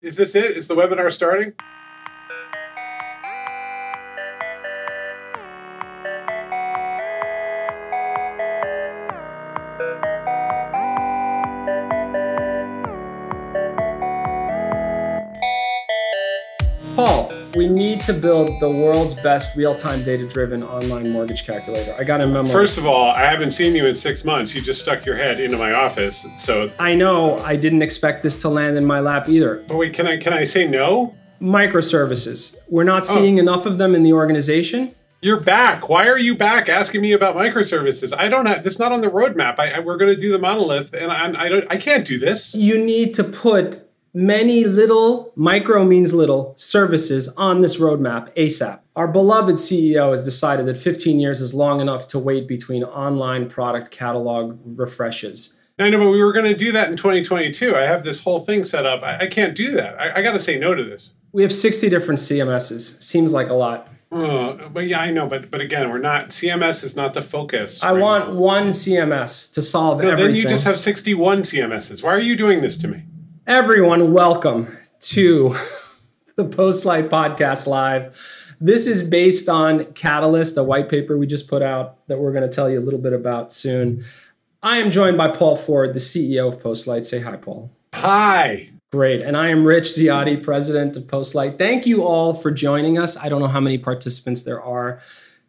Is this it? Is the webinar starting? To build the world's best real-time data-driven online mortgage calculator. I got a memo. First of all, I haven't seen you in six months. You just stuck your head into my office. So, I know I didn't expect this to land in my lap either. but wait, can I can I say no? Microservices. We're not oh. seeing enough of them in the organization. You're back. Why are you back asking me about microservices? I don't have. That's not on the roadmap. I, I we're going to do the monolith, and I, I don't. I can't do this. You need to put many little, micro means little, services on this roadmap ASAP. Our beloved CEO has decided that 15 years is long enough to wait between online product catalog refreshes. I know, but we were going to do that in 2022. I have this whole thing set up. I, I can't do that. I, I got to say no to this. We have 60 different CMSs. Seems like a lot. Uh, but yeah, I know. But but again, we're not. CMS is not the focus. I right want now. one CMS to solve No, everything. then you just have 61 CMSs. Why are you doing this to me? Everyone, welcome to the Postlight Podcast Live. This is based on Catalyst, a white paper we just put out that we're going to tell you a little bit about soon. I am joined by Paul Ford, the CEO of Postlight. Say hi, Paul. Hi. Great. And I am Rich Ziade, president of Postlight. Thank you all for joining us. I don't know how many participants there are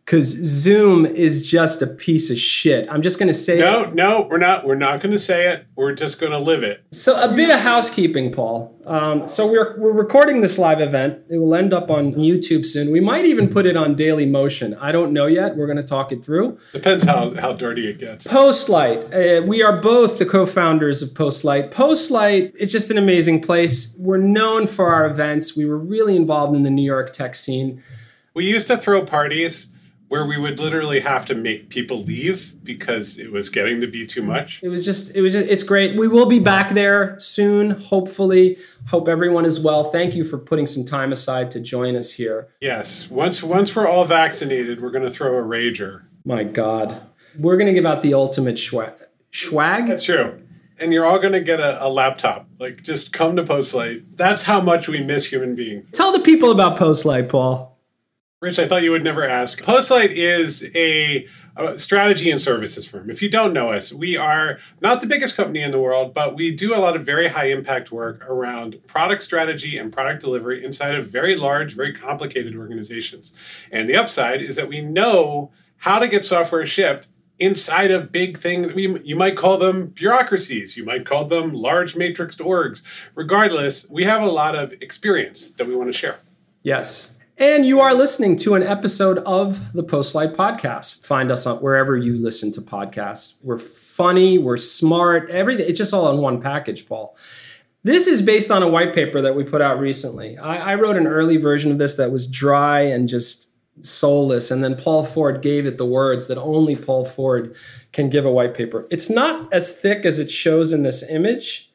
because Zoom is just a piece of shit. I'm just going to say No, no, we're not. We're not going to say it. We're just going to live it. So a bit of housekeeping, Paul. Um, so we're we're recording this live event. It will end up on YouTube soon. We might even put it on Daily Motion. I don't know yet. We're going to talk it through. Depends how how dirty it gets. Postlight. Uh, we are both the co-founders of Postlight. Postlight is just an amazing place. We're known for our events. We were really involved in the New York tech scene. We used to throw parties where we would literally have to make people leave because it was getting to be too much. It was just, it was, just, it's great. We will be back there soon, hopefully. Hope everyone is well. Thank you for putting some time aside to join us here. Yes, once once we're all vaccinated, we're going to throw a rager. My God. We're going to give out the ultimate schwag. Schwag? That's true. And you're all going to get a, a laptop. Like, just come to Postlight. That's how much we miss human beings. Tell the people about Postlight, Paul. Rich, I thought you would never ask. Postlight is a, a strategy and services firm. If you don't know us, we are not the biggest company in the world, but we do a lot of very high impact work around product strategy and product delivery inside of very large, very complicated organizations. And the upside is that we know how to get software shipped inside of big things. You might call them bureaucracies, you might call them large matrixed orgs. Regardless, we have a lot of experience that we want to share. Yes. And you are listening to an episode of the Postlight Podcast. Find us on wherever you listen to podcasts. We're funny, we're smart, everything. It's just all in one package, Paul. This is based on a white paper that we put out recently. I, I wrote an early version of this that was dry and just soulless, and then Paul Ford gave it the words that only Paul Ford can give a white paper. It's not as thick as it shows in this image,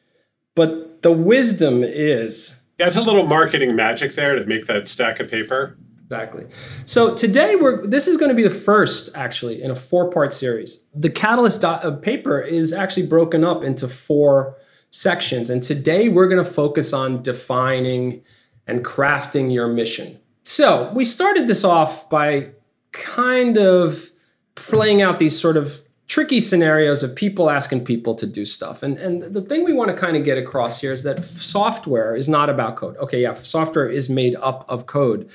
but the wisdom is It's a little marketing magic there to make that stack of paper. Exactly. So today we're this is going to be the first actually in a four-part series. The Catalyst dot, uh, paper is actually broken up into four sections and today we're going to focus on defining and crafting your mission. So, we started this off by kind of playing out these sort of tricky scenarios of people asking people to do stuff. And, and the thing we want to kind of get across here is that software is not about code. Okay, yeah, software is made up of code,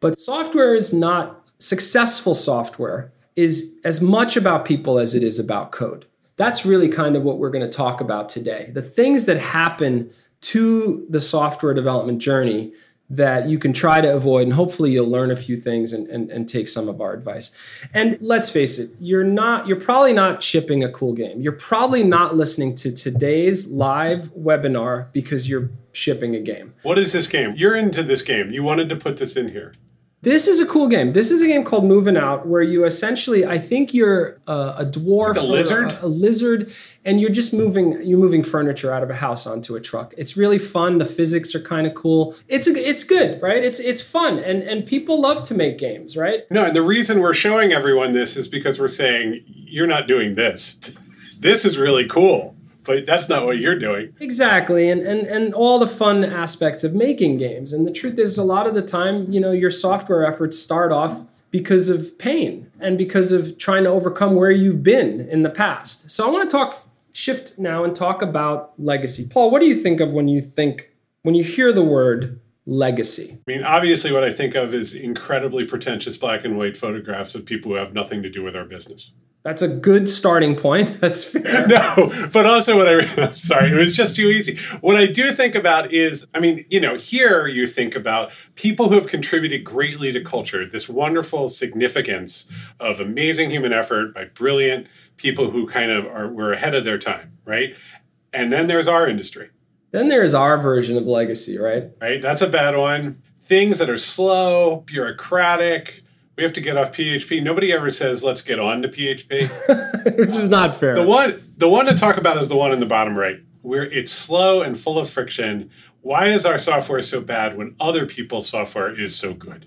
but software is not successful software is as much about people as it is about code. That's really kind of what we're going to talk about today. The things that happen to the software development journey that you can try to avoid and hopefully you'll learn a few things and, and, and take some of our advice and let's face it you're not you're probably not shipping a cool game you're probably not listening to today's live webinar because you're shipping a game What is this game? You're into this game. You wanted to put this in here. This is a cool game this is a game called moving out where you essentially i think you're a, a dwarf like a lizard? a, a lizard and you're just moving you're moving furniture out of a house onto a truck it's really fun the physics are kind of cool it's a, it's good right it's it's fun and and people love to make games right No, and the reason we're showing everyone this is because we're saying you're not doing this. this is really cool. But that's not what you're doing. Exactly, and and and all the fun aspects of making games. And the truth is, a lot of the time, you know, your software efforts start off because of pain and because of trying to overcome where you've been in the past. So I want to talk shift now and talk about legacy. Paul, what do you think of when you think when you hear the word legacy? I mean, obviously, what I think of is incredibly pretentious black and white photographs of people who have nothing to do with our business. That's a good starting point. That's fair. No, but also what I, I'm sorry, it was just too easy. What I do think about is, I mean, you know, here you think about people who have contributed greatly to culture, this wonderful significance of amazing human effort by brilliant people who kind of are, were ahead of their time, right? And then there's our industry. Then there's our version of legacy, right? Right? That's a bad one. Things that are slow, bureaucratic, we have to get off PHP. Nobody ever says let's get on to PHP, which is not fair. The one the one to talk about is the one in the bottom right, where it's slow and full of friction. Why is our software so bad when other people's software is so good?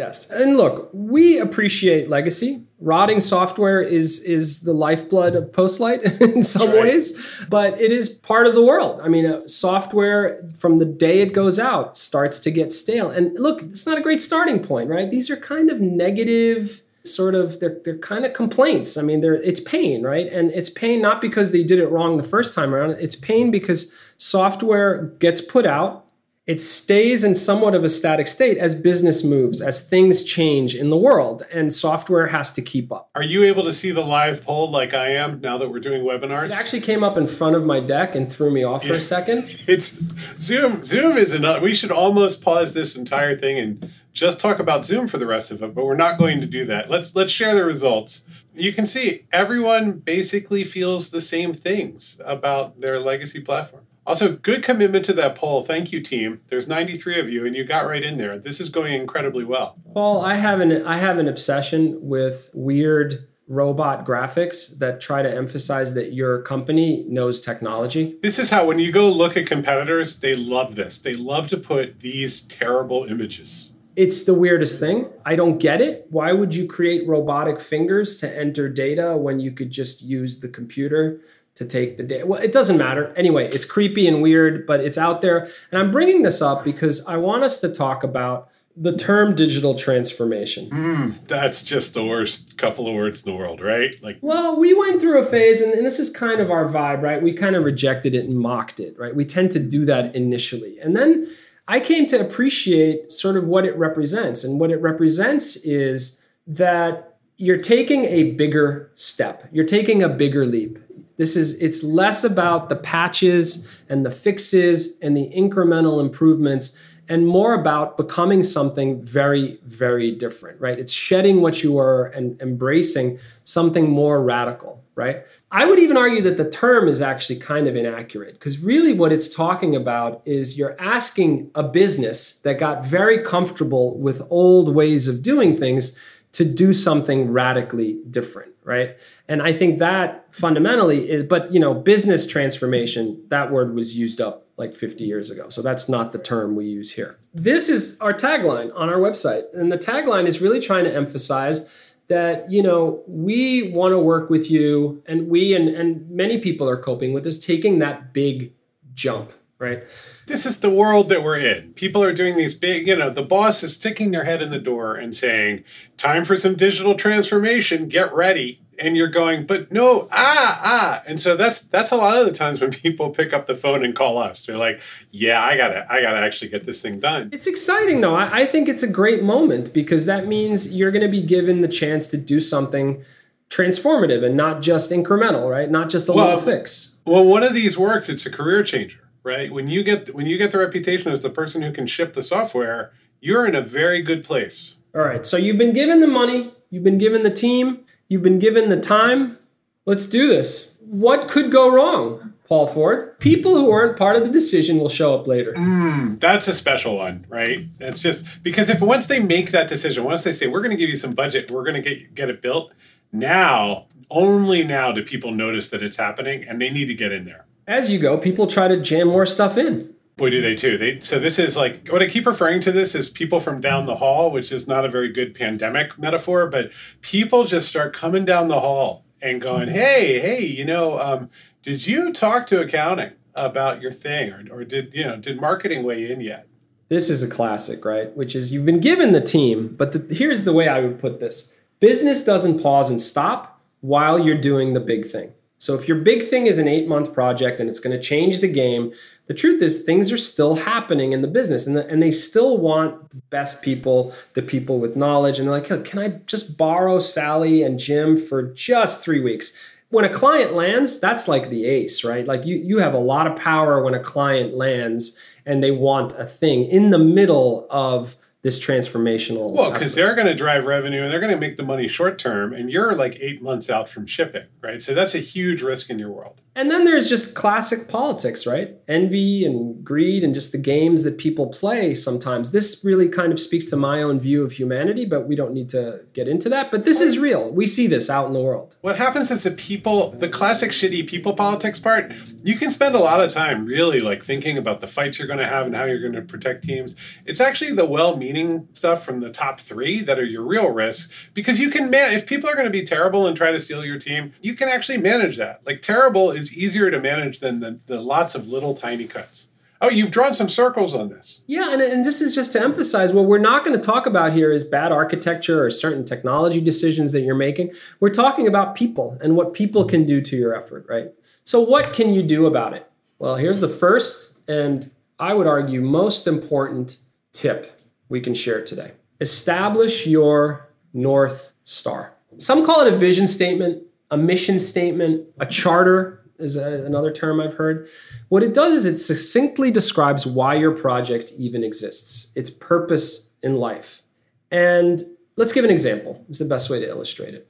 Yes. And look, we appreciate legacy. Rotting software is is the lifeblood of Postlight in some right. ways, but it is part of the world. I mean, uh, software from the day it goes out starts to get stale. And look, it's not a great starting point, right? These are kind of negative sort of they're, they're kind of complaints i mean they're it's pain right and it's pain not because they did it wrong the first time around it's pain because software gets put out it stays in somewhat of a static state as business moves, as things change in the world, and software has to keep up. Are you able to see the live poll like I am now that we're doing webinars? It actually came up in front of my deck and threw me off for a second. It's Zoom. Zoom is enough. We should almost pause this entire thing and just talk about Zoom for the rest of it, but we're not going to do that. Let's let's share the results. You can see everyone basically feels the same things about their legacy platform. Also, good commitment to that poll. Thank you, team. There's 93 of you, and you got right in there. This is going incredibly well. Paul, I have an I have an obsession with weird robot graphics that try to emphasize that your company knows technology. This is how when you go look at competitors, they love this. They love to put these terrible images. It's the weirdest thing. I don't get it. Why would you create robotic fingers to enter data when you could just use the computer? To take the day. Well, it doesn't matter. Anyway, it's creepy and weird, but it's out there. And I'm bringing this up because I want us to talk about the term digital transformation. Mm, that's just the worst couple of words in the world, right? Like, well, we went through a phase, and, and this is kind of our vibe, right? We kind of rejected it and mocked it, right? We tend to do that initially, and then I came to appreciate sort of what it represents, and what it represents is that you're taking a bigger step. You're taking a bigger leap. This is it's less about the patches and the fixes and the incremental improvements and more about becoming something very very different, right? It's shedding what you were and embracing something more radical, right? I would even argue that the term is actually kind of inaccurate because really what it's talking about is you're asking a business that got very comfortable with old ways of doing things to do something radically different, right? And I think that fundamentally is, but you know, business transformation, that word was used up like 50 years ago. So that's not the term we use here. This is our tagline on our website. And the tagline is really trying to emphasize that, you know, we want to work with you and we and, and many people are coping with this, taking that big jump right? This is the world that we're in. People are doing these big, you know, the boss is sticking their head in the door and saying, time for some digital transformation, get ready. And you're going, but no, ah, ah. And so that's that's a lot of the times when people pick up the phone and call us. They're like, yeah, I gotta, I gotta actually get this thing done. It's exciting though. I, I think it's a great moment because that means you're gonna be given the chance to do something transformative and not just incremental, right? Not just a well, little fix. Well, one of these works, it's a career changer right? When you get when you get the reputation as the person who can ship the software, you're in a very good place. All right. So you've been given the money, you've been given the team, you've been given the time. Let's do this. What could go wrong? Paul Ford. People who aren't part of the decision will show up later. Mm, that's a special one, right? That's just because if once they make that decision, once they say we're going to give you some budget, we're going to get get it built. Now, only now do people notice that it's happening, and they need to get in there as you go, people try to jam more stuff in. Boy, do they too. They so this is like what I keep referring to this is people from down the hall, which is not a very good pandemic metaphor, but people just start coming down the hall and going, "Hey, hey, you know, um, Did you talk to accounting about your thing, or, or did you know did marketing weigh in yet? This is a classic, right? Which is you've been given the team, but the, here's the way I would put this: business doesn't pause and stop while you're doing the big thing. So if your big thing is an eight month project and it's going to change the game, the truth is things are still happening in the business and, the, and they still want the best people, the people with knowledge. And they're like, can I just borrow Sally and Jim for just three weeks? When a client lands, that's like the ace, right? Like you, you have a lot of power when a client lands and they want a thing in the middle of this transformational. Well, because they're going to drive revenue and they're going to make the money short term, and you're like eight months out from shipping, right? So that's a huge risk in your world. And then there's just classic politics, right? Envy and greed and just the games that people play sometimes. This really kind of speaks to my own view of humanity, but we don't need to get into that. But this is real. We see this out in the world. What happens is the people, the classic shitty people politics part, you can spend a lot of time really like thinking about the fights you're going to have and how you're going to protect teams. It's actually the well meaning stuff from the top three that are your real risk because you can, man, if people are going to be terrible and try to steal your team, you can actually manage that. Like terrible is easier to manage than the, the lots of little tiny cuts. Oh, you've drawn some circles on this. Yeah, and, and this is just to emphasize what we're not going to talk about here is bad architecture or certain technology decisions that you're making. We're talking about people and what people can do to your effort, right? So, what can you do about it? Well, here's the first and I would argue most important tip we can share today establish your North Star. Some call it a vision statement, a mission statement, a charter is a, another term I've heard. What it does is it succinctly describes why your project even exists, its purpose in life. And let's give an example. It's the best way to illustrate it.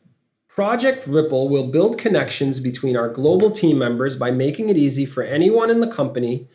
Project Ripple will build connections between our global team members by making it easy for anyone in the company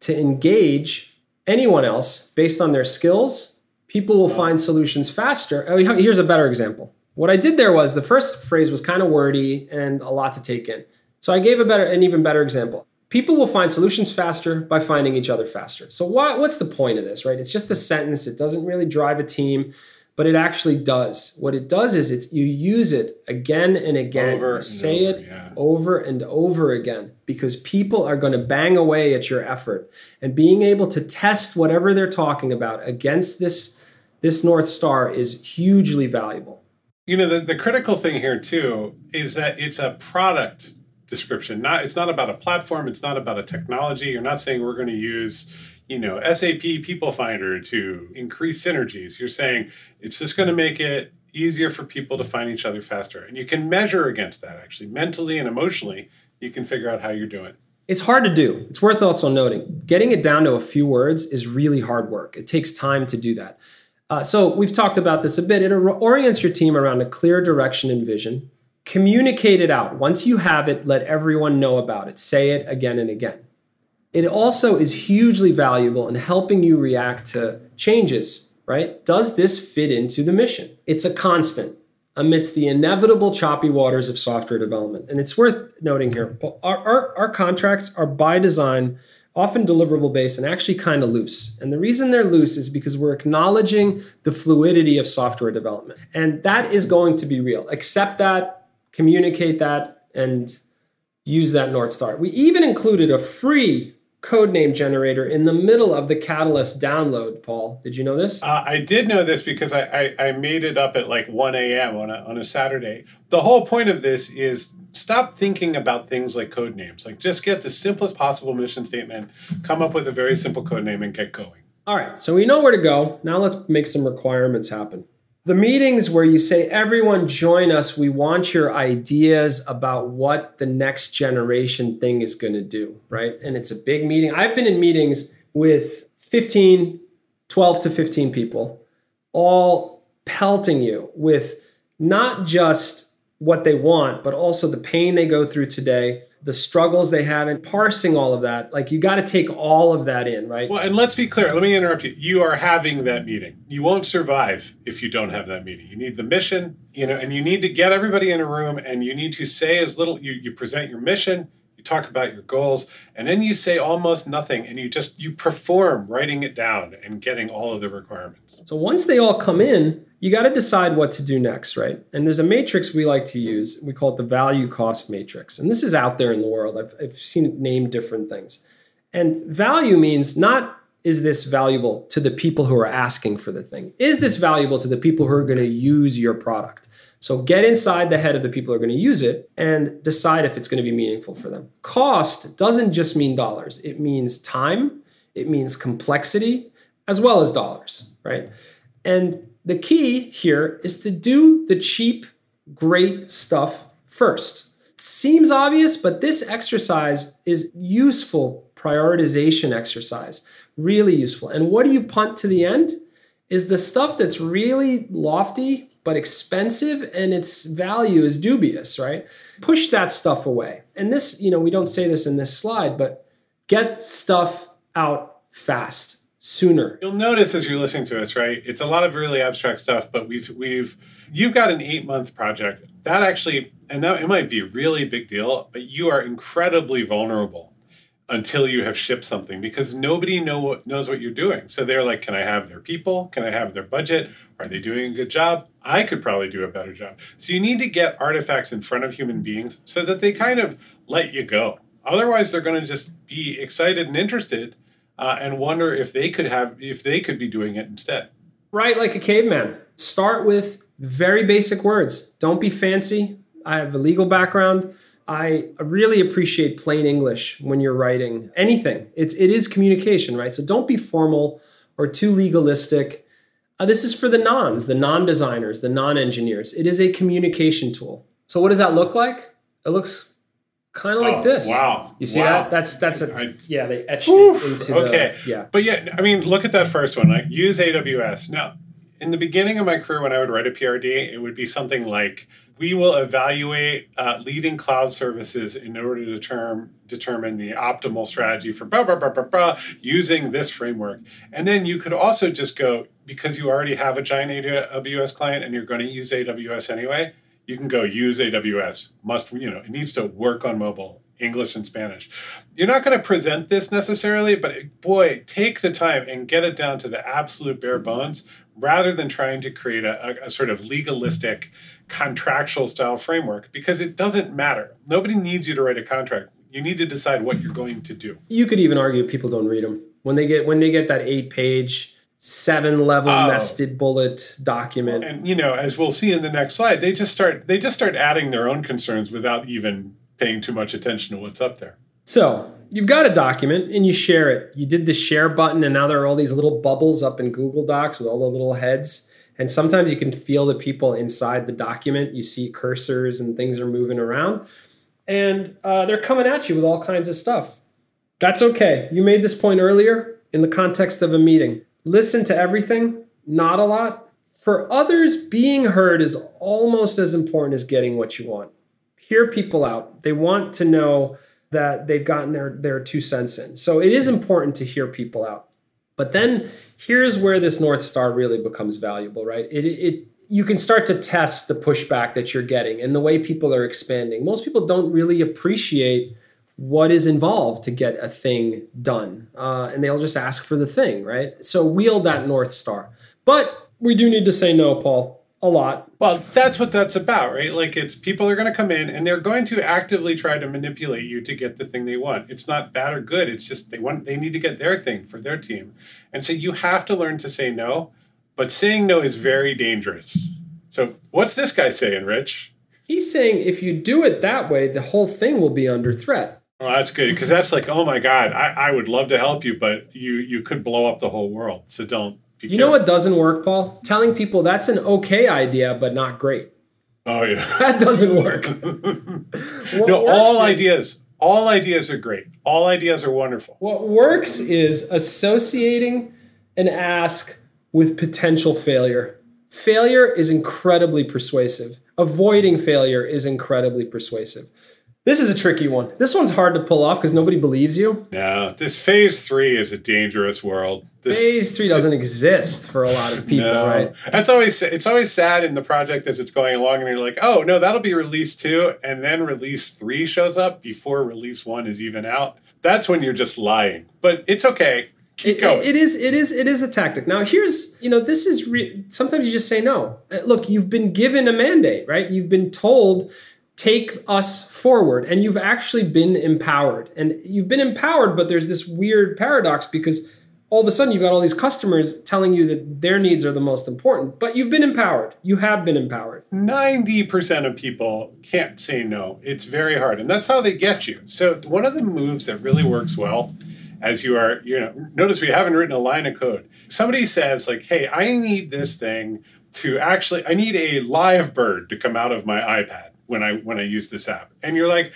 to engage anyone else based on their skills. People will find solutions faster. Oh, here's a better example. What I did there was the first phrase was kind of wordy and a lot to take in. So I gave a better, an even better example. People will find solutions faster by finding each other faster. So what, what's the point of this, right? It's just a sentence. It doesn't really drive a team, but it actually does. What it does is it's you use it again and again. Over and say over, it yeah. over and over again because people are going to bang away at your effort and being able to test whatever they're talking about against this this north star is hugely valuable. You know, the, the critical thing here too is that it's a product description. Not it's not about a platform, it's not about a technology. You're not saying we're going to use, you know, SAP People Finder to increase synergies. You're saying it's just going to make it easier for people to find each other faster. And you can measure against that actually. Mentally and emotionally, you can figure out how you're doing. It's hard to do. It's worth also noting. Getting it down to a few words is really hard work. It takes time to do that. Uh, so we've talked about this a bit. It orients your team around a clear direction and vision Communicate it out. Once you have it, let everyone know about it. Say it again and again. It also is hugely valuable in helping you react to changes, right? Does this fit into the mission? It's a constant amidst the inevitable choppy waters of software development. And it's worth noting here our, our, our contracts are by design often deliverable based and actually kind of loose. And the reason they're loose is because we're acknowledging the fluidity of software development. And that is going to be real. Accept that, communicate that, and use that North Star. We even included a free code name generator in the middle of the Catalyst download, Paul. Did you know this? Uh, I did know this because I, I, I, made it up at like 1 a.m. On a, on a Saturday. The whole point of this is stop thinking about things like code names. Like just get the simplest possible mission statement, come up with a very simple code name, and get going. All right, so we know where to go. Now let's make some requirements happen the meetings where you say, everyone join us, we want your ideas about what the next generation thing is going to do, right? And it's a big meeting. I've been in meetings with 15, 12 to 15 people, all pelting you with not just what they want, but also the pain they go through today, the struggles they have and parsing all of that like you got to take all of that in right? Well and let's be clear let me interrupt you. You are having that meeting. You won't survive if you don't have that meeting. You need the mission you know and you need to get everybody in a room and you need to say as little you, you present your mission you talk about your goals, and then you say almost nothing and you just you perform writing it down and getting all of the requirements. So once they all come in, you got to decide what to do next, right? And there's a matrix we like to use. We call it the value cost matrix. And this is out there in the world. I've, I've seen it named different things. And value means not is this valuable to the people who are asking for the thing? Is this valuable to the people who are going to use your product? So get inside the head of the people who are going to use it and decide if it's going to be meaningful for them. Cost doesn't just mean dollars, it means time, it means complexity, as well as dollars, right? And the key here is to do the cheap, great stuff first. Seems obvious, but this exercise is useful prioritization exercise, really useful. And what do you punt to the end? Is the stuff that's really lofty, but expensive and its value is dubious, right? Push that stuff away. And this, you know, we don't say this in this slide, but get stuff out fast, sooner. You'll notice as you're listening to us, right? It's a lot of really abstract stuff, but we've we've you've got an 8-month project. That actually and that it might be a really big deal, but you are incredibly vulnerable until you have shipped something because nobody know what, knows what you're doing. So they're like, can I have their people? Can I have their budget? Are they doing a good job? I could probably do a better job. So you need to get artifacts in front of human beings so that they kind of let you go. Otherwise, they're going to just be excited and interested uh, and wonder if they could have if they could be doing it instead. Right, like a caveman. Start with very basic words. Don't be fancy. I have a legal background. I really appreciate plain English when you're writing anything. It's it is communication, right? So don't be formal or too legalistic. Uh, this is for the nons, the non-designers, the non-engineers. It is a communication tool. So what does that look like? It looks kind of oh, like this. Wow. You see wow. that? That's that's a I, yeah. They etched oof, it into okay. The, yeah. But yeah, I mean, look at that first one. Like use AWS. Now, in the beginning of my career, when I would write a PRD, it would be something like we will evaluate uh, leading cloud services in order to determine determine the optimal strategy for blah, blah, blah, blah, blah, using this framework. And then you could also just go, because you already have a giant AWS client and you're going to use AWS anyway, you can go use AWS. Must, you know, it needs to work on mobile, English and Spanish. You're not going to present this necessarily, but boy, take the time and get it down to the absolute bare bones rather than trying to create a, a, a sort of legalistic contractual style framework because it doesn't matter. Nobody needs you to write a contract. You need to decide what you're going to do. You could even argue people don't read them. When they get when they get that 8-page seven level oh. nested bullet document. And you know, as we'll see in the next slide, they just start they just start adding their own concerns without even paying too much attention to what's up there. So, you've got a document and you share it. You did the share button and now there are all these little bubbles up in Google Docs with all the little heads and sometimes you can feel the people inside the document. You see cursors and things are moving around. And uh, they're coming at you with all kinds of stuff. That's okay. You made this point earlier in the context of a meeting. Listen to everything, not a lot. For others, being heard is almost as important as getting what you want. Hear people out. They want to know that they've gotten their, their two cents in. So it is important to hear people out. But then here's where this North Star really becomes valuable, right? It, it you can start to test the pushback that you're getting and the way people are expanding. Most people don't really appreciate what is involved to get a thing done, uh, and they'll just ask for the thing, right? So wield that North Star. But we do need to say no, Paul a lot. Well, that's what that's about, right? Like it's people are going to come in and they're going to actively try to manipulate you to get the thing they want. It's not bad or good. It's just they want they need to get their thing for their team. And so you have to learn to say no, but saying no is very dangerous. So, what's this guy saying, Rich? He's saying if you do it that way, the whole thing will be under threat. Well, that's good because that's like, oh my God, I, I would love to help you, but you you could blow up the whole world. So don't you know what doesn't work, Paul? Telling people that's an okay idea, but not great. Oh yeah, that doesn't work. no, all is, ideas, all ideas are great. All ideas are wonderful. What works is associating an ask with potential failure. Failure is incredibly persuasive. Avoiding failure is incredibly persuasive. This is a tricky one. This one's hard to pull off because nobody believes you. No, this phase three is a dangerous world. This, phase three doesn't exist for a lot of people, no. right? That's always it's always sad in the project as it's going along, and you're like, oh no, that'll be release two, and then release three shows up before release one is even out. That's when you're just lying. But it's okay. Keep it, going. it is it is it is a tactic. Now here's you know this is re- sometimes you just say no. Uh, look, you've been given a mandate, right? You've been told take us forward. And you've actually been empowered. And you've been empowered but there's this weird paradox because all of a sudden you've got all these customers telling you that their needs are the most important. But you've been empowered. You have been empowered. 90% of people can't say no. It's very hard. And that's how they get you. So one of the moves that really works well as you are you know notice we haven't written a line of code. Somebody says like hey i need this thing to actually i need a live bird to come out of my ipad when I when I use this app. And you're like,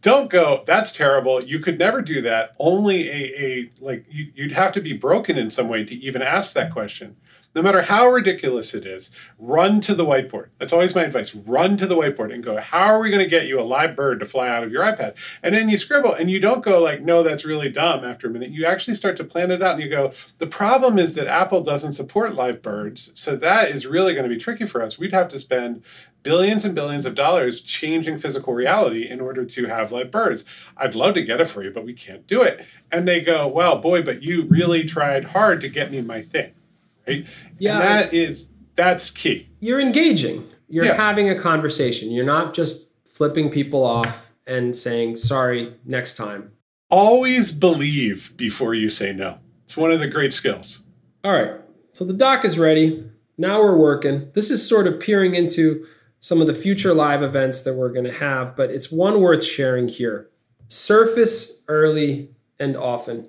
don't go, that's terrible. You could never do that. Only a, a like you, you'd have to be broken in some way to even ask that question no matter how ridiculous it is, run to the whiteboard. That's always my advice. Run to the whiteboard and go, how are we going to get you a live bird to fly out of your iPad? And then you scribble and you don't go like, no, that's really dumb after a minute. You actually start to plan it out and you go, the problem is that Apple doesn't support live birds. So that is really going to be tricky for us. We'd have to spend billions and billions of dollars changing physical reality in order to have live birds. I'd love to get it for you, but we can't do it. And they go, well, boy, but you really tried hard to get me my thing right? Yeah, and that is that's key. You're engaging. You're yeah. having a conversation. You're not just flipping people off and saying sorry next time. Always believe before you say no. It's one of the great skills. All right. So the doc is ready. Now we're working. This is sort of peering into some of the future live events that we're going to have, but it's one worth sharing here. Surface early and often.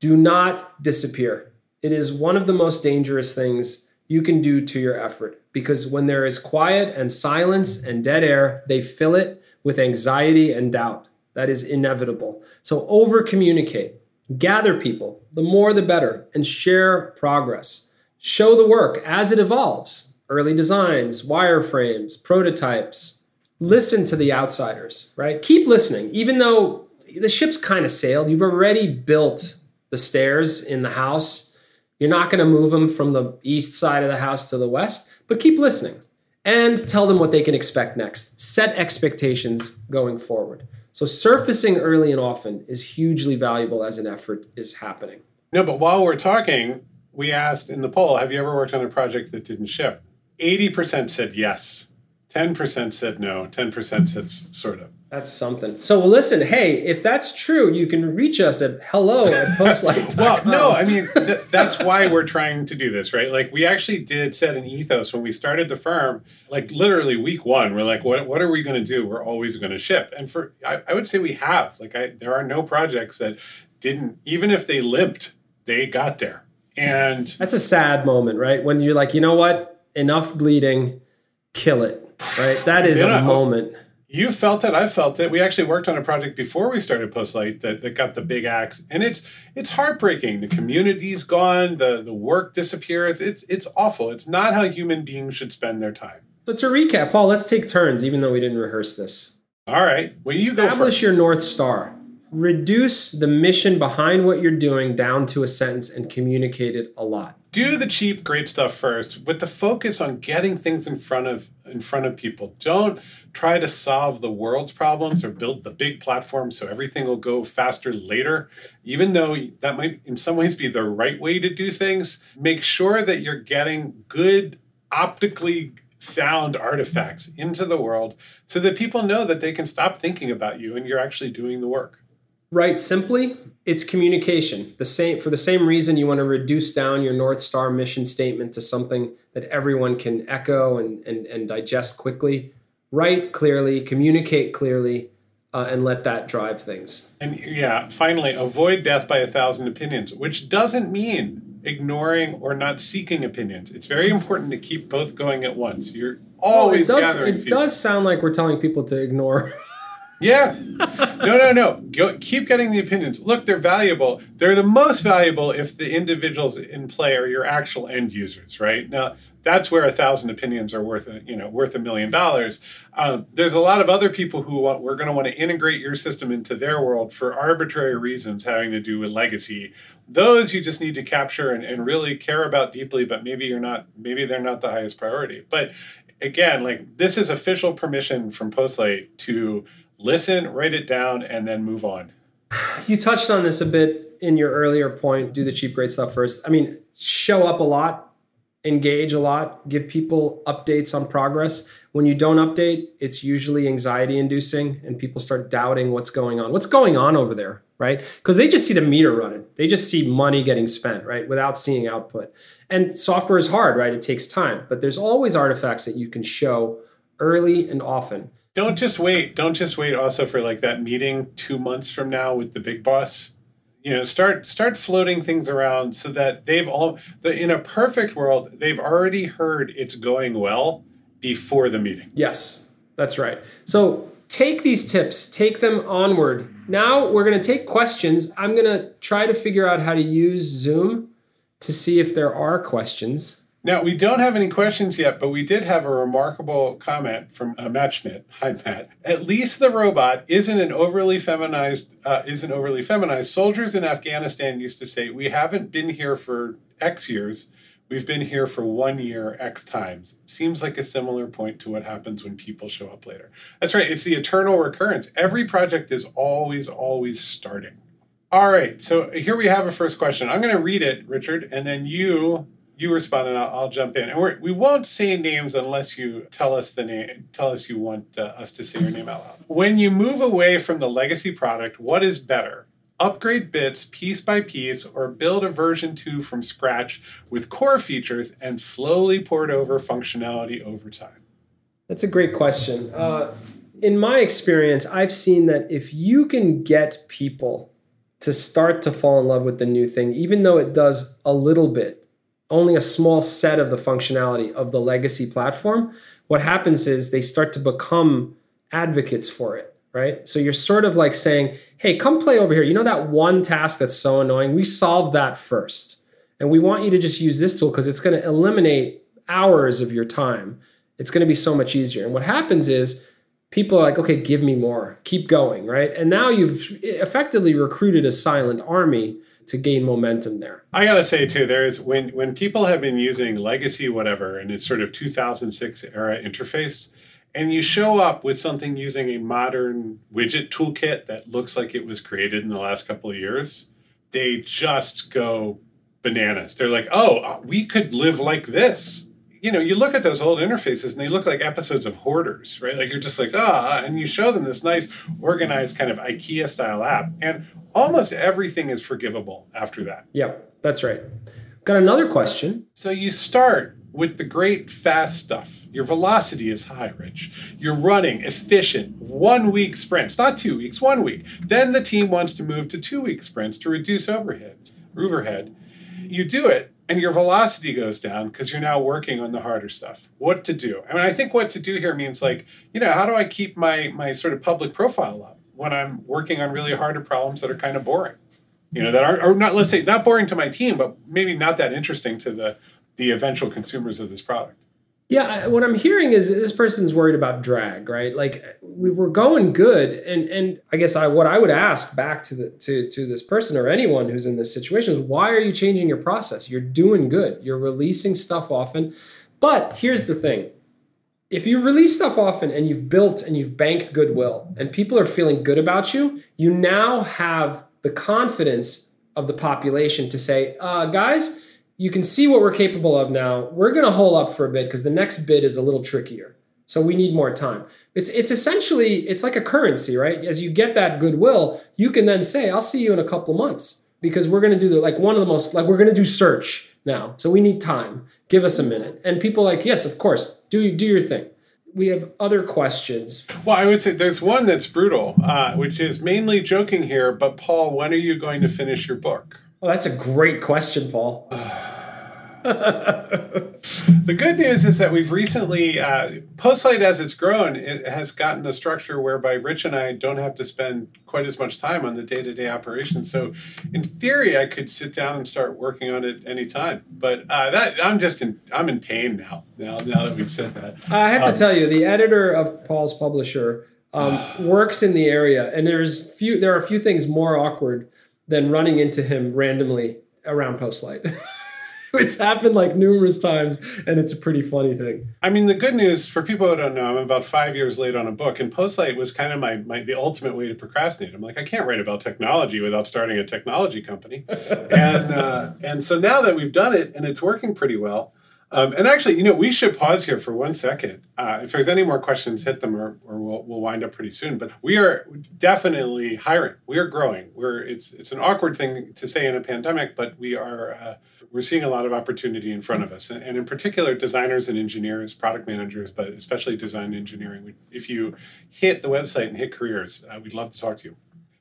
Do not disappear. It is one of the most dangerous things you can do to your effort because when there is quiet and silence and dead air, they fill it with anxiety and doubt. That is inevitable. So over communicate, gather people, the more the better, and share progress. Show the work as it evolves early designs, wireframes, prototypes. Listen to the outsiders, right? Keep listening, even though the ship's kind of sailed. You've already built the stairs in the house you're not going to move them from the east side of the house to the west, but keep listening and tell them what they can expect next. Set expectations going forward. So, surfacing early and often is hugely valuable as an effort is happening. No, but while we're talking, we asked in the poll Have you ever worked on a project that didn't ship? 80% said yes, 10% said no, 10% said sort of. That's something. So well, listen, hey, if that's true, you can reach us at hello at postlight. well, no, I mean th- that's why we're trying to do this, right? Like we actually did set an ethos when we started the firm. Like literally week one, we're like, what what are we going to do? We're always going to ship, and for I, I would say we have. Like I, there are no projects that didn't, even if they limped, they got there. And that's a sad moment, right? When you're like, you know what, enough bleeding, kill it. Right, that is a moment you felt it. I felt it. We actually worked on a project before we started Postlight that, that got the big axe, and it's it's heartbreaking. The community's gone. The the work disappears. It's it's awful. It's not how human beings should spend their time. So to recap, Paul, let's take turns, even though we didn't rehearse this. All right. Well, you establish your north star. Reduce the mission behind what you're doing down to a sentence and communicate it a lot do the cheap great stuff first with the focus on getting things in front of in front of people. Don't try to solve the world's problems or build the big platform so everything will go faster later. Even though that might in some ways be the right way to do things make sure that you're getting good optically sound artifacts into the world so that people know that they can stop thinking about you and you're actually doing the work Right, simply, it's communication. The same for the same reason you want to reduce down your North Star mission statement to something that everyone can echo and, and, and digest quickly. Write clearly, communicate clearly, uh, and let that drive things. And yeah, finally, avoid death by a thousand opinions, which doesn't mean ignoring or not seeking opinions. It's very important to keep both going at once. You're always well, it does, gathering. It does sound like we're telling people to ignore yeah. No, no, no. Go, keep getting the opinions. Look, they're valuable. They're the most valuable if the individuals in play are your actual end users, right? Now, that's where a thousand opinions are worth a you know worth a million dollars. Um, there's a lot of other people who want, we're going to want to integrate your system into their world for arbitrary reasons having to do with legacy. Those you just need to capture and, and really care about deeply, but maybe you're not maybe they're not the highest priority. But again, like this is official permission from Postlight to listen, write it down, and then move on. You touched on this a bit in your earlier point. Do the cheap great stuff first. I mean, show up a lot engage a lot, give people updates on progress. When you don't update, it's usually anxiety inducing and people start doubting what's going on. What's going on over there, right? Because they just see the meter running. They just see money getting spent, right? Without seeing output. And software is hard, right? It takes time, but there's always artifacts that you can show early and often. Don't just wait. Don't just wait also for like that meeting 2 months from now with the big boss. You know start start floating things around so that they've all the in a perfect world they've already heard it's going well before the meeting. Yes that's right. So take these tips take them onward. Now we're going to take questions. I'm going to try to figure out how to use zoom to see if there are questions now, we don't have any questions yet, but we did have a remarkable comment from uh, Hi, Matt. At least the robot isn't an overly feminized. Uh, isn't overly feminized. Soldiers in Afghanistan used to say, "We haven't been here for X years. We've been here for one year X times." Seems like a similar point to what happens when people show up later. That's right. It's the eternal recurrence. Every project is always, always starting. All right. So here we have a first question. I'm going to read it, Richard, and then you you respond and I'll, I'll jump in. And we're, we won't say names unless you tell us the name, tell us you want uh, us to say your name out loud. When you move away from the legacy product, what is better? Upgrade bits piece by piece or build a version 2 from scratch with core features and slowly port over functionality over time? That's a great question. Uh, in my experience, I've seen that if you can get people to start to fall in love with the new thing, even though it does a little bit, only a small set of the functionality of the legacy platform, what happens is they start to become advocates for it, right? So you're sort of like saying, hey, come play over here. You know that one task that's so annoying? We solve that first. And we want you to just use this tool because it's going to eliminate hours of your time. It's going to be so much easier. And what happens is people are like, okay, give me more, keep going, right? And now you've effectively recruited a silent army to gain momentum there. I gotta say too, there's when when people have been using legacy whatever and it's sort of 2006 era interface, and you show up with something using a modern widget toolkit that looks like it was created in the last couple of years, they just go bananas. They're like, oh, we could live like this you know, you look at those old interfaces and they look like episodes of Hoarders, right? Like you're just like, ah, and you show them this nice, organized kind of IKEA style app, and almost everything is forgivable after that. Yep, that's right. Got another question. So you start with the great fast stuff. Your velocity is high, Rich. You're running efficient one week sprints, not two weeks, one week. Then the team wants to move to two week sprints to reduce overhead. Overhead. You do it and your velocity goes down because you're now working on the harder stuff. What to do? I mean, i think what to do here means like you know how do i keep my my sort of public profile up when i'm working on really harder problems that are kind of boring? You know that are or not let's say not boring to my team but maybe not that interesting to the the eventual consumers of this product yeah, what I'm hearing is this person's worried about drag, right? Like we were going good, and and I guess I what I would ask back to the to to this person or anyone who's in this situation is why are you changing your process? You're doing good. You're releasing stuff often, but here's the thing: if you release stuff often and you've built and you've banked goodwill, and people are feeling good about you, you now have the confidence of the population to say, uh, guys you can see what we're capable of now. We're going to hold up for a bit because the next bid is a little trickier. So we need more time. It's it's essentially it's like a currency, right? As you get that goodwill, you can then say, "I'll see you in a couple months," because we're going to do the like one of the most like we're going to do search now. So we need time. Give us a minute. And people like, "Yes, of course. Do do your thing." We have other questions. Well, I would say there's one that's brutal, uh, which is mainly joking here. But Paul, when are you going to finish your book? Oh, that's a great question, Paul. The good news is that we've recently, uh, Postlight as it's grown, it has gotten a structure whereby Rich and I don't have to spend quite as much time on the day to day operations. So, in theory, I could sit down and start working on it anytime. But uh, that I'm just in, I'm in pain now. Now, now that we've said that, I have Um, to tell you, the editor of Paul's publisher um, works in the area, and there's few. There are a few things more awkward than running into him randomly around Postlight. it's happened like numerous times, and it's a pretty funny thing. I mean, the good news for people who don't know, I'm about five years late on a book, and Postlight was kind of my, my the ultimate way to procrastinate. I'm like, I can't write about technology without starting a technology company, and uh, and so now that we've done it and it's working pretty well. Um, and actually, you know, we should pause here for one second. Uh, if there's any more questions, hit them, or, or we'll, we'll wind up pretty soon. But we are definitely hiring. We are growing. We're it's it's an awkward thing to say in a pandemic, but we are uh, we're seeing a lot of opportunity in front of us, and, and in particular, designers and engineers, product managers, but especially design engineering. If you hit the website and hit careers, uh, we'd love to talk to you.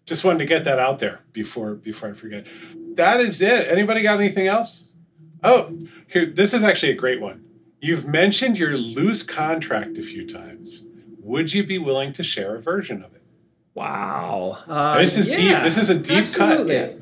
Just wanted to get that out there before before I forget. That is it. Anybody got anything else? Oh, here, this is actually a great one. You've mentioned your loose contract a few times. Would you be willing to share a version of it? Wow, uh, This is deep. This is a deep cut. Yeah.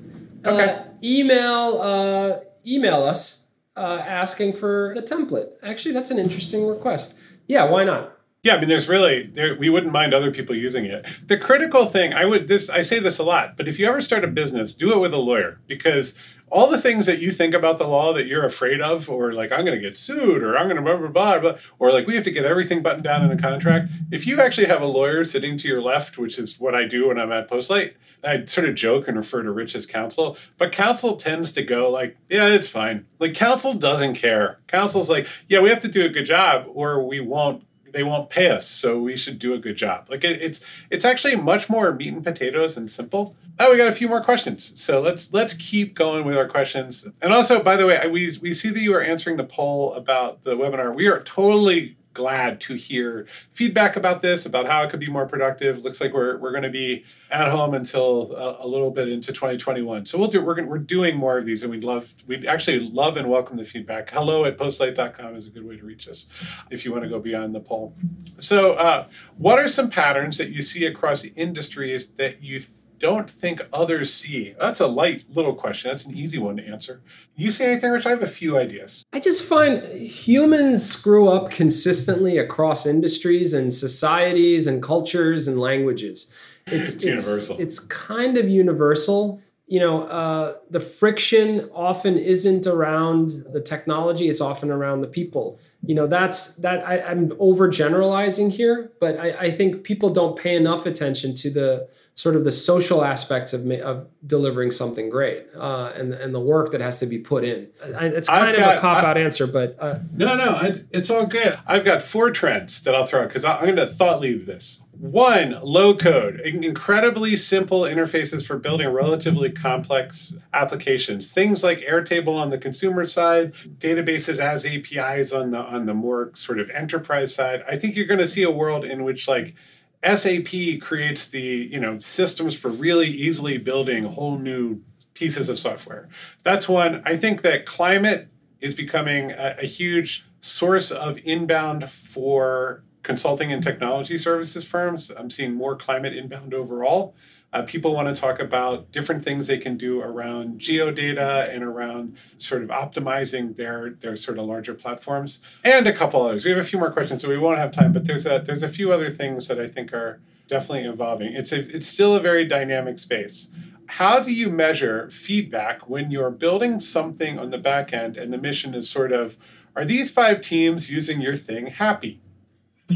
Okay. Uh, email uh, email us uh, asking for the template. Actually, that's an interesting request. Yeah, why not? Yeah, I mean, there's really there. We wouldn't mind other people using it. The critical thing, I would this. I say this a lot, but if you ever start a business, do it with a lawyer because all the things that you think about the law that you're afraid of, or like I'm going to get sued, or I'm going to blah blah blah, blah, or like we have to get everything buttoned down in a contract. If you actually have a lawyer sitting to your left, which is what I do when I'm at Postlight, I sort of joke and refer to Rich as counsel, but counsel tends to go like, yeah, it's fine. Like counsel doesn't care. Counsel's like, yeah, we have to do a good job, or we won't they won't pay us, so we should do a good job. Like it, it's it's actually much more meat and potatoes and simple. Oh, we got a few more questions, so let's let's keep going with our questions. And also, by the way, we we see that you are answering the poll about the webinar. We are totally glad to hear feedback about this, about how it could be more productive. Looks like we're, we're going to be at home until a, a little bit into 2021. So we'll do we're going we're doing more of these, and we'd love we'd actually love and welcome the feedback. Hello at postlight.com is a good way to reach us if you want to go beyond the poll. So, uh, what are some patterns that you see across industries that you don't think others see? That's a light little question. That's an easy one to answer. You see anything, Rich? I have a few ideas. I just find humans screw up consistently across industries and societies and cultures and languages. It's, It's universal. It's kind of universal. You know, uh, the friction often isn't around the technology; it's often around the people. You know, that's that. I, I'm overgeneralizing here, but I, I think people don't pay enough attention to the sort of the social aspects of of delivering something great uh, and and the work that has to be put in. It's I've kind of got- a cop out answer, but uh, No, no, it- it's all good. I've got four trends that I'll throw out because I'm going to thought lead this. One, low code, incredibly simple interfaces for building relatively complex applications. Things like Airtable on the consumer side, databases as APIs on the on the more sort of enterprise side. I think you're going to see a world in which like SAP creates the you know systems for really easily building whole new pieces of software. That's one. I think that climate is becoming a, a huge source of inbound for consulting and technology services firms. I'm seeing more climate inbound overall. Uh, people want to talk about different things they can do around geodata and around sort of optimizing their their sort of larger platforms, and a couple others. We have a few more questions, so we won't have time. But there's a there's a few other things that I think are definitely evolving. It's a it's still a very dynamic space. How do you measure feedback when you're building something on the back end and the mission is sort of are these five teams using your thing happy?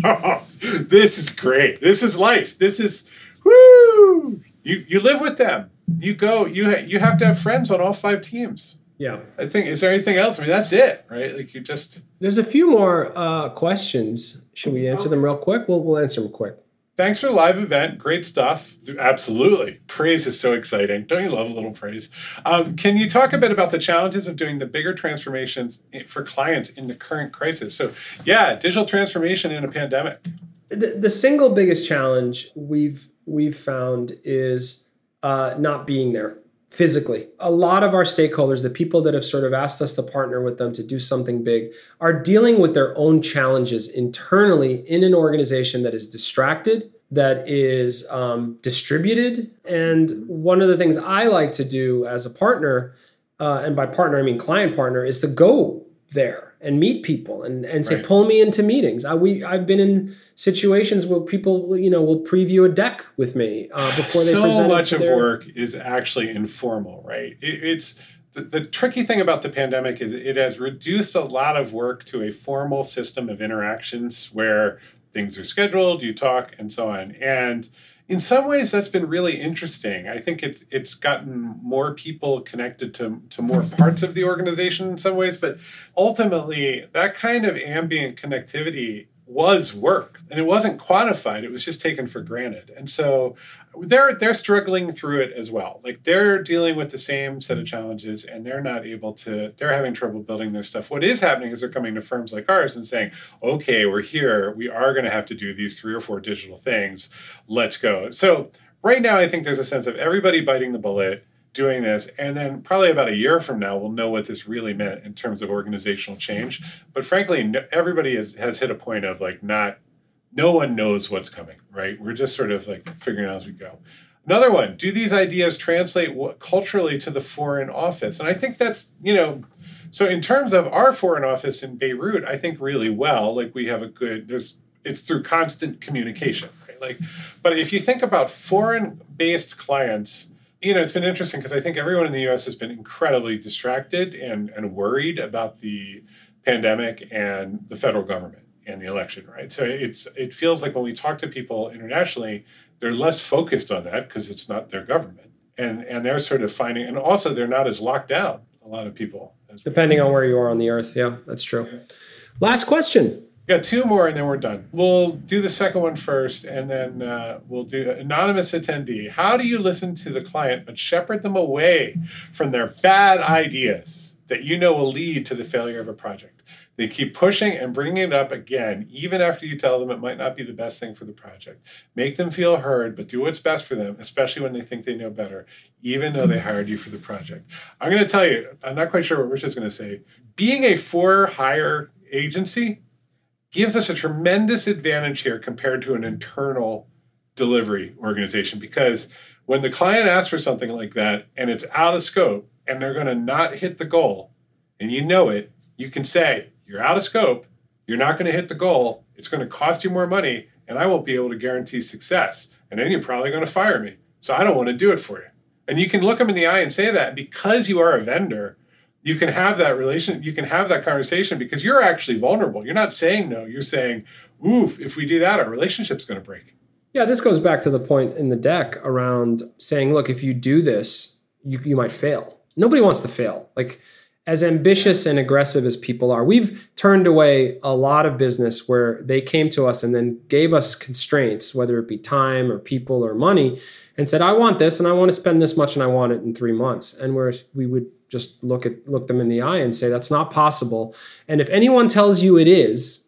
this is great. This is life. This is woo. You you live with them. You go. You ha- you have to have friends on all five teams. yeah. I think. Is there anything else? I mean, that's it, right? Like you just. There's a few more uh, questions. Should we answer them real quick? We'll, we'll answer them quick. Thanks for the live event. Great stuff. Absolutely. Praise is so exciting. Don't you love a little praise? Um, can you talk a bit about the challenges of doing the bigger transformations for clients in the current crisis? So, yeah, digital transformation in a pandemic. The, the single biggest challenge we've we've found is uh, not being there physically. A lot of our stakeholders, the people that have sort of asked us to partner with them to do something big, are dealing with their own challenges internally in an organization that is distracted, that is um, distributed. And one of the things I like to do as a partner, uh, and by partner I mean client partner, is to go there and meet people and, and say right. pull me into meetings. I we I've been in situations where people you know will preview a deck with me uh, before they so present. So much of their... work is actually informal, right? It, it's the, the tricky thing about the pandemic is it has reduced a lot of work to a formal system of interactions where things are scheduled, you talk, and so on, and in some ways that's been really interesting. I think it's it's gotten more people connected to, to more mm-hmm. parts of the organization in some ways but ultimately that kind of ambient connectivity was work and it wasn't quantified. It was just taken for granted. And so they're they're struggling through it as well. Like they're dealing with the same set of challenges and they're not able to they're having trouble building their stuff. What is happening is they're coming to firms like ours and saying, "Okay, we're here. We are going to have to do these three or four digital things. Let's go." So, right now I think there's a sense of everybody biting the bullet doing this and then probably about a year from now we'll know what this really meant in terms of organizational change but frankly everybody has, has hit a point of like not no one knows what's coming, right? We're just sort of like figuring out as we go. Another one, do these ideas translate culturally to the foreign office? And I think that's, you know, so in terms of our foreign office in Beirut, I think really well, like we have a good, there's, it's through constant communication, right? Like, but if you think about foreign based clients, you know, it's been interesting because I think everyone in the US has been incredibly distracted and, and worried about the pandemic and the federal government and the election, right? So it's it feels like when we talk to people internationally, they're less focused on that because it's not their government, and and they're sort of finding, and also they're not as locked down. A lot of people, depending on where you are on the earth, yeah, that's true. Last question. got two more, and then we're done. We'll do the second one first, and then uh, we'll do anonymous attendee. How do you listen to the client but shepherd them away from their bad ideas that you know will lead to the failure of a project? They keep pushing and bringing it up again, even after you tell them it might not be the best thing for the project. Make them feel heard, but do what's best for them, especially when they think they know better, even though they hired you for the project. I'm going to tell you, I'm not quite sure what Rich is going to say. Being a for hire agency gives us a tremendous advantage here compared to an internal delivery organization because when the client asks for something like that and it's out of scope and they're going to not hit the goal and you know it, you can say, you're out of scope, you're not going to hit the goal, it's going to cost you more money, and I won't be able to guarantee success. And then you're probably going to fire me. So I don't want to do it for you. And you can look them in the eye and say that because you are a vendor, you can have that relation, you can have that conversation because you're actually vulnerable. You're not saying no, you're saying, oof, if we do that, our relationship's going to break. Yeah, this goes back to the point in the deck around saying, look, if you do this, you, you might fail. Nobody wants to fail. Like as ambitious and aggressive as people are, we've turned away a lot of business where they came to us and then gave us constraints, whether it be time or people or money, and said, "I want this, and I want to spend this much, and I want it in three months." And where we would just look at look them in the eye and say, "That's not possible." And if anyone tells you it is,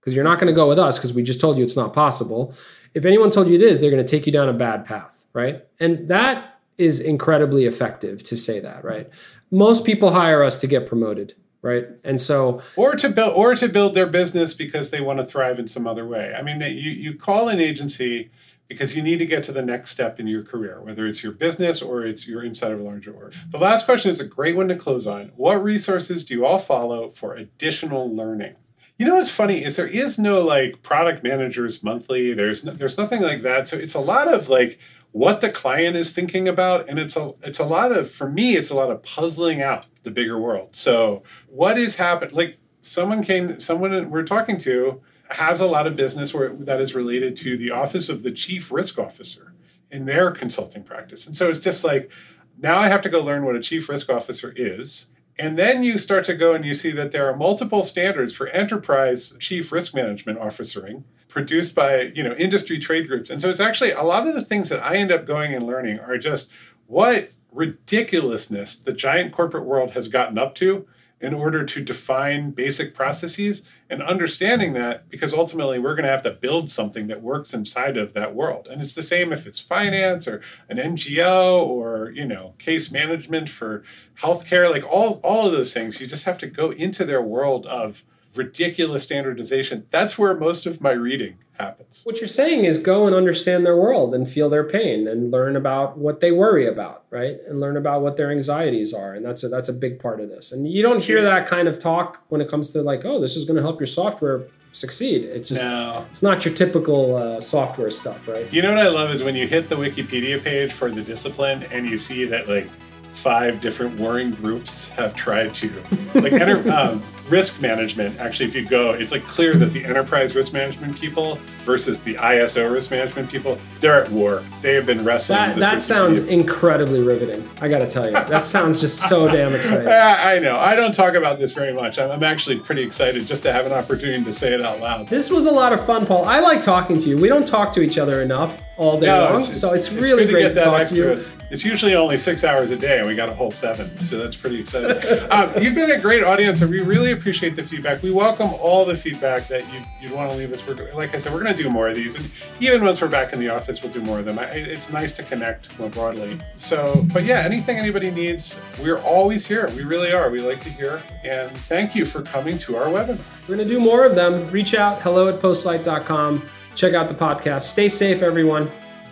because you're not going to go with us because we just told you it's not possible. If anyone told you it is, they're going to take you down a bad path, right? And that is incredibly effective to say that, right? Most people hire us to get promoted, right? And so or to build or to build their business because they want to thrive in some other way. I mean, you you call an agency because you need to get to the next step in your career, whether it's your business or it's your inside of a larger org. The last question is a great one to close on. What resources do you all follow for additional learning? You know what's funny is there is no like product managers monthly. There's no, there's nothing like that. So it's a lot of like what the client is thinking about and it's a it's a lot of for me it's a lot of puzzling out the bigger world. So what is happening like someone came someone we're talking to has a lot of business where that is related to the office of the chief risk officer in their consulting practice. And so it's just like now i have to go learn what a chief risk officer is. And then you start to go and you see that there are multiple standards for enterprise chief risk management officering produced by you know industry trade groups. And so it's actually a lot of the things that i end up going and learning are just what ridiculousness the giant corporate world has gotten up to in order to define basic processes and understanding that because ultimately we're going to have to build something that works inside of that world. And it's the same if it's finance or an ngo or you know case management for healthcare like all all of those things. You just have to go into their world of ridiculous standardization that's where most of my reading happens What you're saying is go and understand their world and feel their pain and learn about what they worry about, right? And learn about what their anxieties are. And that's a that's a big part of this. And you don't hear that kind of talk when it comes to like, oh, this is going to help your software succeed. It's just No. it's not your typical uh, software stuff, right? You know what I love is when you hit the Wikipedia page for the discipline and you see that like five different warring groups have tried to like enter, um, risk management. Actually, if you go, it's like clear that the enterprise risk management people versus the ISO risk management people, they're at war. They have been wrestling. That that sounds incredibly riveting. I got to tell you, that sounds just so damn exciting. I I know. I don't talk about this very much. I'm, I'm actually pretty excited just to have an opportunity to say it out loud. This was a lot of fun, Paul. I like talking to you. We don't talk to each other enough all day long, so it's, really great get to, talk to you. It's usually only six hours a day, and we got a whole seven, so that's pretty exciting. um, you've been a great audience, and we really appreciate the feedback. We welcome all the feedback that you, you'd want to leave us. We're, like I said, we're going to do more of these, and even once we're back in the office, we'll do more of them. I, it's nice to connect more broadly. So, but yeah, anything anybody needs, we're always here. We really are. We like to hear, and thank you for coming to our webinar. We're going to do more of them. Reach out, hello at postlight.com. Check out the podcast. Stay safe, everyone.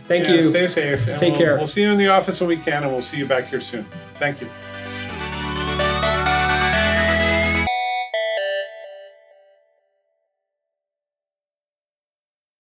Thank Yeah, you. Stay safe. and Take we'll- care. We'll see you in the office when we can, and we'll see you back here soon. Thank you.